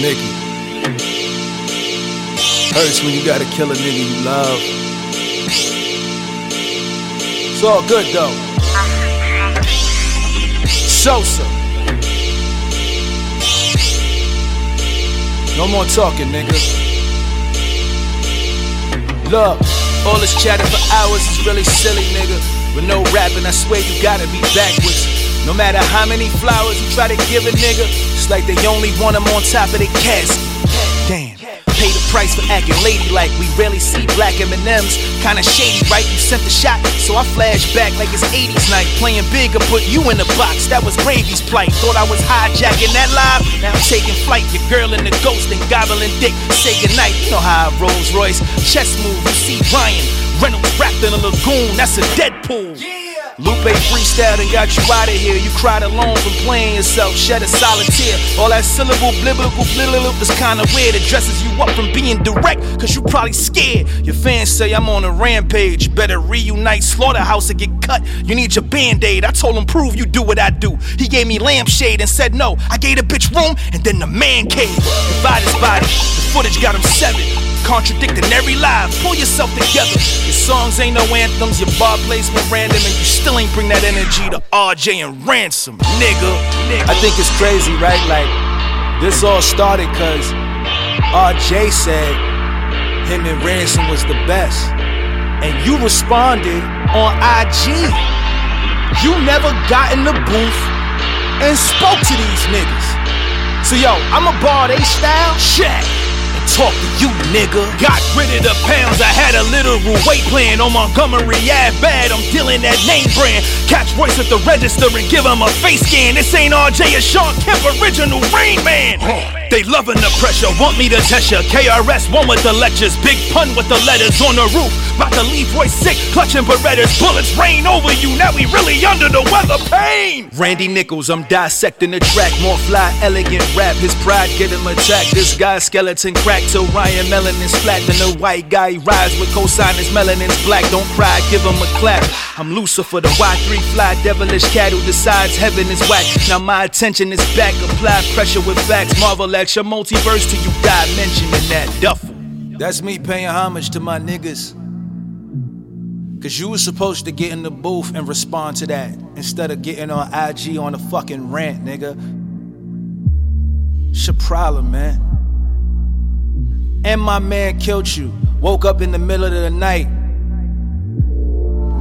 Nicki. Hurts when you gotta kill a nigga you love. It's all good though. Sosa. No more talking, nigga. Look, all this chatter for hours is really silly, nigga. With no rapping, I swear you gotta be backwards. No matter how many flowers you try to give a nigga, it's like they only want them on top of the casket. Damn. Pay the price for acting ladylike. We rarely see black M&Ms. Kinda shady, right? You sent the shot, so I flash back like it's 80s night. Playing big, I put you in the box. That was Gravy's plight. Thought I was hijacking that live. Now I'm taking flight. Your girl in the ghost and gobbling dick. Say goodnight. You know how I Rolls Royce. Chess move. You see Ryan Reynolds wrapped in a lagoon. That's a Deadpool. Lupe freestyled and got you out of here. You cried alone from playing yourself, shed a solid tear. All that syllable, biblical, blibbable is kinda weird. It dresses you up from being direct, cause you probably scared. Your fans say I'm on a rampage. Better reunite Slaughterhouse and get cut. You need your band aid. I told him, prove you do what I do. He gave me lampshade and said no. I gave the bitch room and then the man cave. Divide his body. The footage got him severed contradicting every lie. Pull yourself together. Your songs ain't no anthems, your bar plays placement random, and you still ain't bring that energy to RJ and Ransom, nigga. nigga. I think it's crazy, right? Like, this all started cause RJ said him and Ransom was the best. And you responded on IG. You never got in the booth and spoke to these niggas. So yo, I'm a bar they style. Check talk to you, nigga. Got rid of the pounds, I had a literal weight plan on Montgomery Ave bad. I'm dealing that name brand. Catch voice at the register and give him a face scan. This ain't RJ, it's Shawn Kemp, original Rain Man. They loving the pressure, want me to test ya. KRS one with the lectures, big pun with the letters on the roof. About to leave Roy sick, clutching Berettas. Bullets rain over you, now we really under the weather. Pain. Randy Nichols, I'm dissecting the track. More fly, elegant rap. His pride get him attacked. This guy's skeleton crack till Ryan Melanin's flat. Then the white guy rise with cosign his melanin's black. Don't cry, give him a clap. I'm Lucifer, the Y3 fly, devilish cat who decides heaven is whack. Now my attention is back, apply pressure with facts. Marvel your multiverse till you die mentioning that duffel. That's me paying homage to my niggas. Cause you was supposed to get in the booth and respond to that instead of getting on IG on a fucking rant, nigga. It's your problem, man. And my man killed you. Woke up in the middle of the night.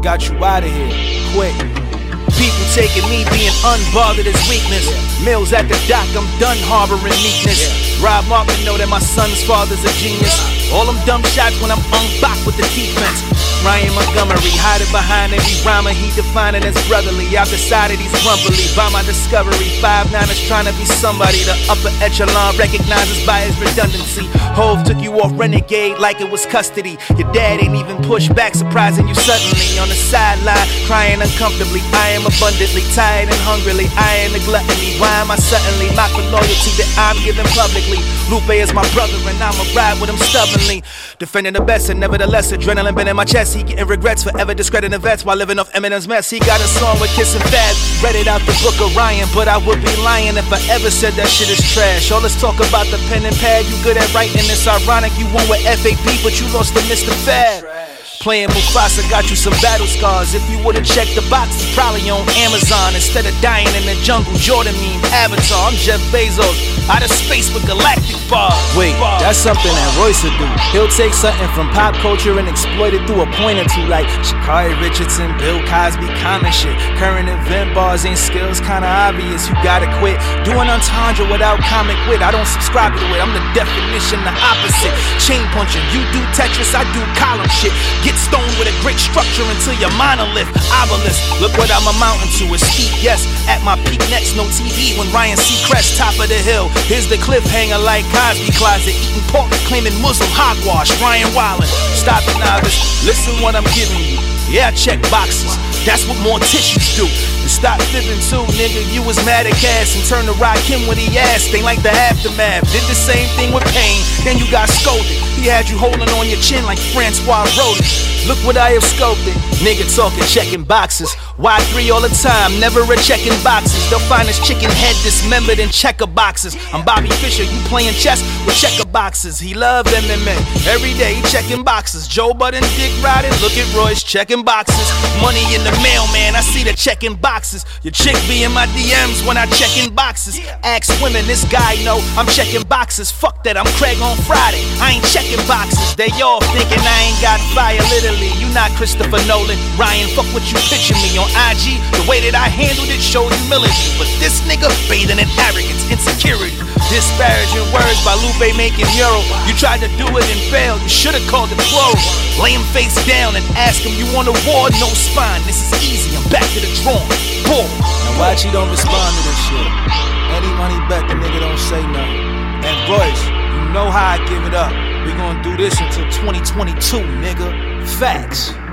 Got you out of here. Quick. People taking me being unbothered as weakness. Mills at the dock, I'm done harboring meekness. Rob Martin know that my son's father's a genius. All them dumb shots when I'm on unboxed with the defense. Ryan Montgomery hiding behind every rhymer he defining as brotherly. I've decided he's grumpily by my discovery. Five niners trying to be somebody. The upper echelon recognizes by his redundancy. Hove took you off renegade like it was custody. Your dad ain't even pushed back, surprising you suddenly on the sideline, crying uncomfortably. I am abundantly tired and hungrily. I am the gluttony. Why am I suddenly mock the loyalty that I'm giving publicly? Lupe is my brother and I'ma ride with him stubbornly. Defending the best and nevertheless adrenaline been in my chest. He getting regrets forever discrediting vets while living off Eminem's mess. He got a song with Kiss and Fab. Read it out the book of Ryan, but I would be lying if I ever said that shit is trash. All this talk about the pen and pad, you good at writing. It's ironic you won with FAB, but you lost to Mr. Fab. Playing Mufasa got you some battle scars. If you would've checked the box, you probably on Amazon instead of dying in the jungle. Jordan meme, Avatar. I'm Jeff Bezos, out of space with galactic bars. Wait, that's something that Royce would do. He'll take something from pop culture and exploit it through a point or two, like Sha'Carri Richardson, Bill Cosby, common shit. Current event bars ain't skills, kinda obvious. You gotta quit doing entendre without comic wit. I don't subscribe to it. I'm the definition, the opposite. Chain punching, you do Tetris, I do column shit. Get stoned with a great structure until your monolith. Obelisk, look what I'm amounting to. A steep yes, at my peak next, no TV when Ryan Seacrest, top of the hill. Here's the cliffhanger like Cosby Closet, eating pork, claiming Muslim hogwash. Ryan Wallen, stop it, novice. Listen what I'm giving you. Yeah, check boxes. That's what more tissues do. And stop fibbing too, nigga. You was mad at Cass and turned to rock him when he asked. Ain't like the aftermath. Did the same thing with pain, then you got scolded. He had you holding on your chin like Francois Rodin. Look what I have sculpted. Nigga talking checking boxes. Y3 all the time, never a checking boxes. They'll find his chicken head dismembered in checker boxes. I'm Bobby Fischer, you playing chess with checker boxes. He loved MMA. Every day he checking boxes. Joe Budden, Dick riding. Look at Royce checking boxes. Money in the mail, man. I see the checking boxes. Your chick be in my DMs when I checking boxes. Ask women, this guy know I'm checking boxes. Fuck that, I'm Craig on Friday. I ain't checking boxes. They all thinking I ain't got fire. You not Christopher Nolan. Ryan, fuck what you picture me on IG. The way that I handled it showed humility. But this nigga bathing in arrogance, insecurity. Disparaging words by Lupe making mural. You tried to do it and failed. You should've called it plural. Lay him face down and ask him, you want a war? No spine. This is easy. I'm back to the drawing. Boom. Now why he don't respond to this shit. Any money back, the nigga don't say nothing. And Royce, you know how I give it up. We gonna do this until 2022, nigga. Facts.